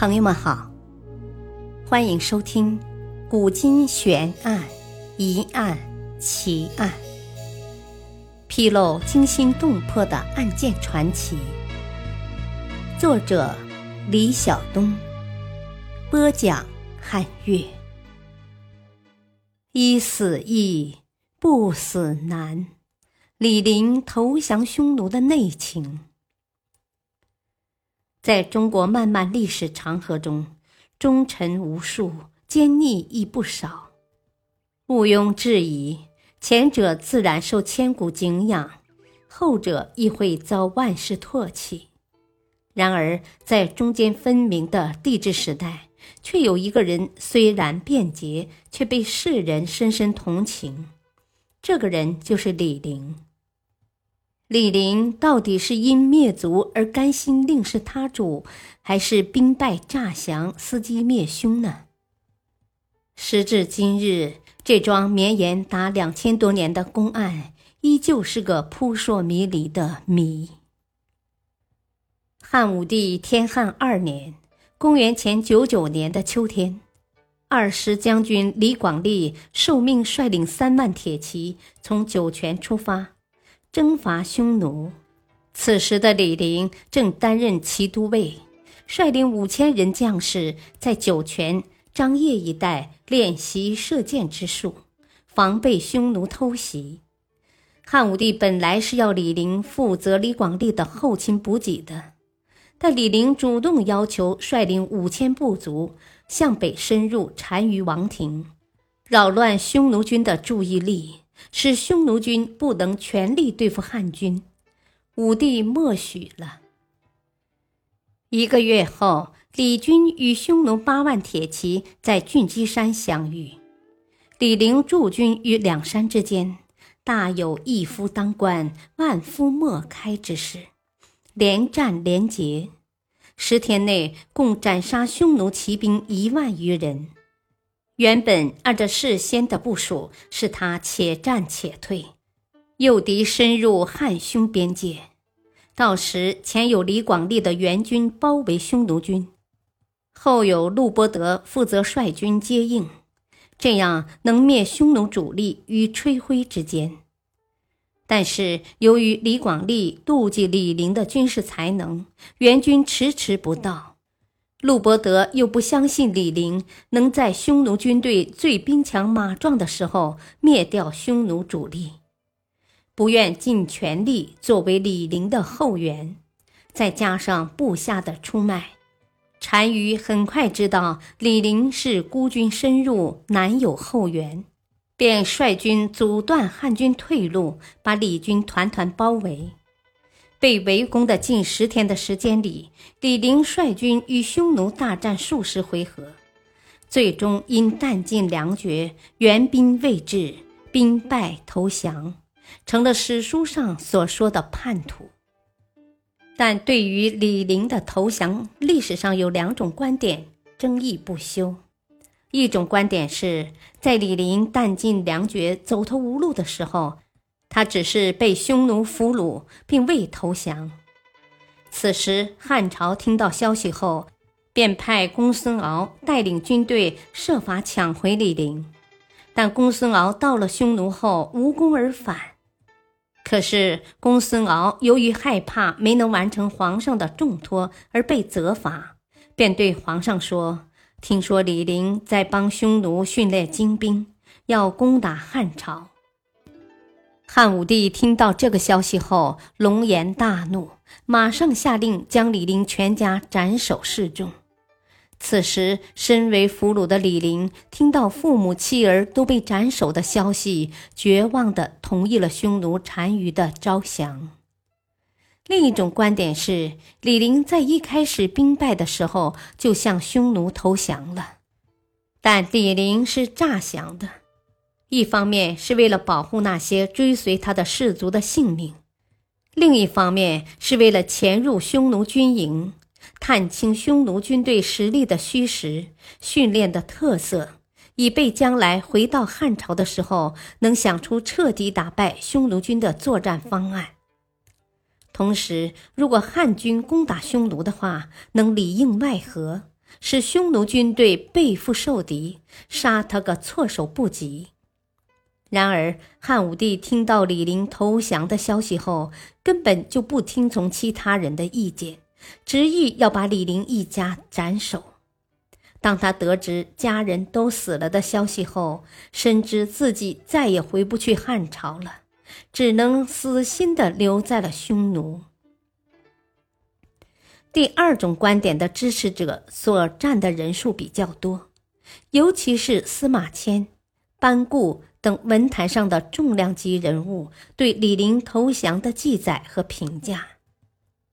朋友们好，欢迎收听《古今悬案、疑案、奇案》，披露惊心动魄的案件传奇。作者：李晓东，播讲：汉月。一死易，不死难。李陵投降匈奴的内情。在中国漫漫历史长河中，忠臣无数，奸逆亦不少。毋庸置疑，前者自然受千古敬仰，后者亦会遭万世唾弃。然而，在中间分明的帝制时代，却有一个人虽然便捷，却被世人深深同情。这个人就是李陵。李陵到底是因灭族而甘心另是他主，还是兵败诈降、伺机灭凶呢？时至今日，这桩绵延达两千多年的公案，依旧是个扑朔迷离的谜。汉武帝天汉二年（公元前九九年的秋天），二师将军李广利受命率领三万铁骑从酒泉出发。征伐匈奴，此时的李陵正担任骑都尉，率领五千人将士在酒泉、张掖一带练习射箭之术，防备匈奴偷袭。汉武帝本来是要李陵负责李广利的后勤补给的，但李陵主动要求率领五千部族向北深入单于王庭，扰乱匈奴军的注意力。使匈奴军不能全力对付汉军，武帝默许了。一个月后，李军与匈奴八万铁骑在郡基山相遇，李陵驻军于两山之间，大有一夫当关，万夫莫开之势，连战连捷，十天内共斩杀匈奴骑兵一万余人。原本按照事先的部署，是他且战且退，诱敌深入汉匈边界，到时前有李广利的援军包围匈奴军，后有陆伯德负责率军接应，这样能灭匈奴主力于吹灰之间。但是由于李广利妒忌李陵的军事才能，援军迟迟不到。陆伯德又不相信李陵能在匈奴军队最兵强马壮的时候灭掉匈奴主力，不愿尽全力作为李陵的后援，再加上部下的出卖，单于很快知道李陵是孤军深入，难有后援，便率军阻断汉军退路，把李军团团包围。被围攻的近十天的时间里，李陵率军与匈奴大战数十回合，最终因弹尽粮绝，援兵未至，兵败投降，成了史书上所说的叛徒。但对于李陵的投降，历史上有两种观点争议不休。一种观点是在李陵弹尽粮绝、走投无路的时候。他只是被匈奴俘虏，并未投降。此时，汉朝听到消息后，便派公孙敖带领军队设法抢回李陵。但公孙敖到了匈奴后，无功而返。可是，公孙敖由于害怕没能完成皇上的重托而被责罚，便对皇上说：“听说李陵在帮匈奴训练精兵，要攻打汉朝。”汉武帝听到这个消息后，龙颜大怒，马上下令将李陵全家斩首示众。此时，身为俘虏的李陵听到父母妻儿都被斩首的消息，绝望地同意了匈奴单于的招降。另一种观点是，李陵在一开始兵败的时候就向匈奴投降了，但李陵是诈降的。一方面是为了保护那些追随他的士卒的性命，另一方面是为了潜入匈奴军营，探清匈奴军队实力的虚实、训练的特色，以备将来回到汉朝的时候能想出彻底打败匈奴军的作战方案。同时，如果汉军攻打匈奴的话，能里应外合，使匈奴军队背负受敌，杀他个措手不及。然而，汉武帝听到李陵投降的消息后，根本就不听从其他人的意见，执意要把李陵一家斩首。当他得知家人都死了的消息后，深知自己再也回不去汉朝了，只能死心的留在了匈奴。第二种观点的支持者所占的人数比较多，尤其是司马迁、班固。等文坛上的重量级人物对李陵投降的记载和评价，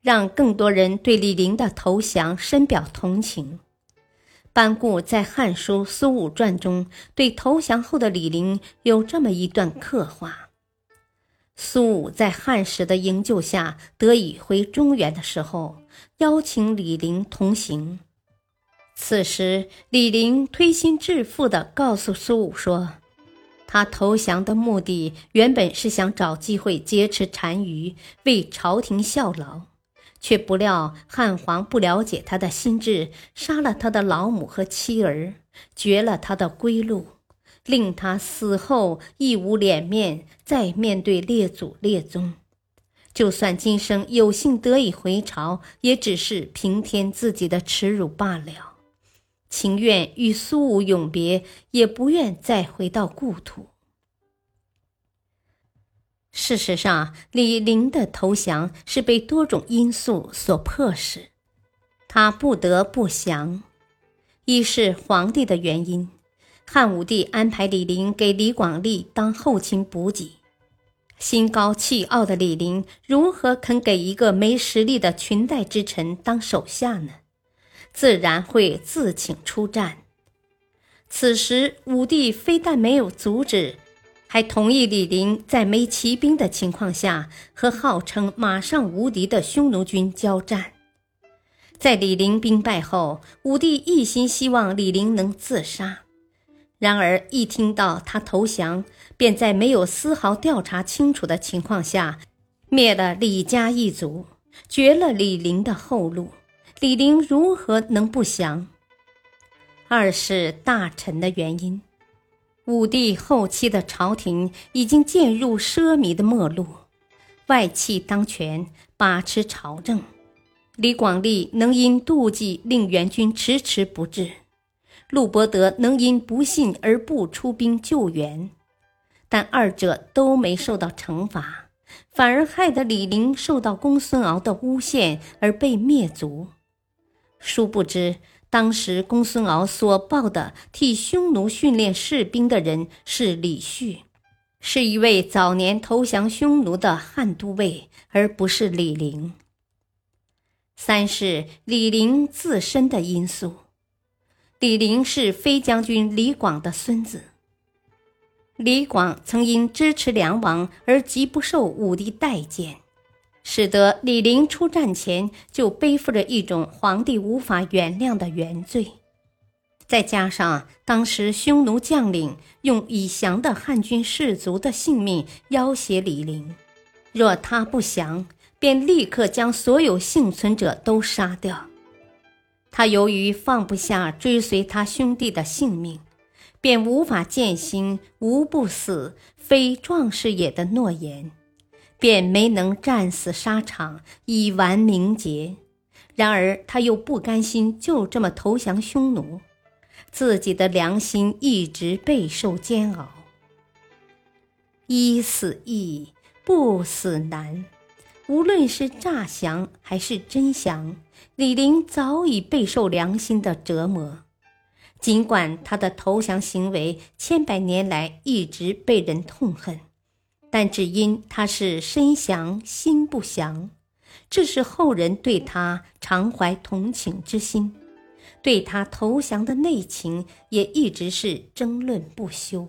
让更多人对李陵的投降深表同情。班固在《汉书·苏武传》中对投降后的李陵有这么一段刻画：苏武在汉时的营救下得以回中原的时候，邀请李陵同行。此时，李陵推心置腹地告诉苏武说。他投降的目的原本是想找机会劫持单于，为朝廷效劳，却不料汉皇不了解他的心智，杀了他的老母和妻儿，绝了他的归路，令他死后亦无脸面再面对列祖列宗。就算今生有幸得以回朝，也只是平添自己的耻辱罢了。情愿与苏武永别，也不愿再回到故土。事实上，李陵的投降是被多种因素所迫使，他不得不降。一是皇帝的原因，汉武帝安排李陵给李广利当后勤补给，心高气傲的李陵如何肯给一个没实力的裙带之臣当手下呢？自然会自请出战。此时，武帝非但没有阻止，还同意李陵在没骑兵的情况下和号称马上无敌的匈奴军交战。在李陵兵败后，武帝一心希望李陵能自杀，然而一听到他投降，便在没有丝毫调查清楚的情况下，灭了李家一族，绝了李陵的后路。李陵如何能不降？二是大臣的原因。武帝后期的朝廷已经渐入奢靡的末路，外戚当权，把持朝政。李广利能因妒忌令援军迟迟不至，陆伯德能因不信而不出兵救援，但二者都没受到惩罚，反而害得李陵受到公孙敖的诬陷而被灭族。殊不知，当时公孙敖所报的替匈奴训练士兵的人是李旭，是一位早年投降匈奴的汉都尉，而不是李陵。三是李陵自身的因素，李陵是飞将军李广的孙子。李广曾因支持梁王而极不受武帝待见。使得李陵出战前就背负着一种皇帝无法原谅的原罪，再加上当时匈奴将领用已降的汉军士卒的性命要挟李陵，若他不降，便立刻将所有幸存者都杀掉。他由于放不下追随他兄弟的性命，便无法践行“无不死，非壮士也”的诺言。便没能战死沙场，以完名节。然而他又不甘心就这么投降匈奴，自己的良心一直备受煎熬。一死易，不死难。无论是诈降还是真降，李陵早已备受良心的折磨。尽管他的投降行为千百年来一直被人痛恨。但只因他是身降心不降，这是后人对他常怀同情之心，对他投降的内情也一直是争论不休。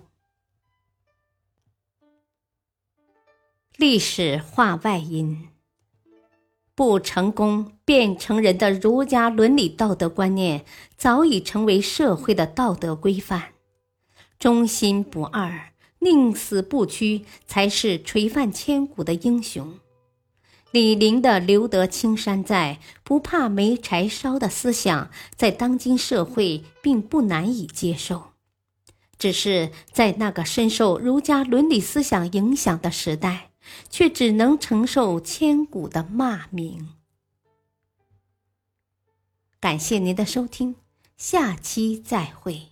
历史化外因，不成功便成仁的儒家伦理道德观念早已成为社会的道德规范，忠心不二。宁死不屈，才是垂范千古的英雄。李陵的“留得青山在，不怕没柴烧”的思想，在当今社会并不难以接受，只是在那个深受儒家伦理思想影响的时代，却只能承受千古的骂名。感谢您的收听，下期再会。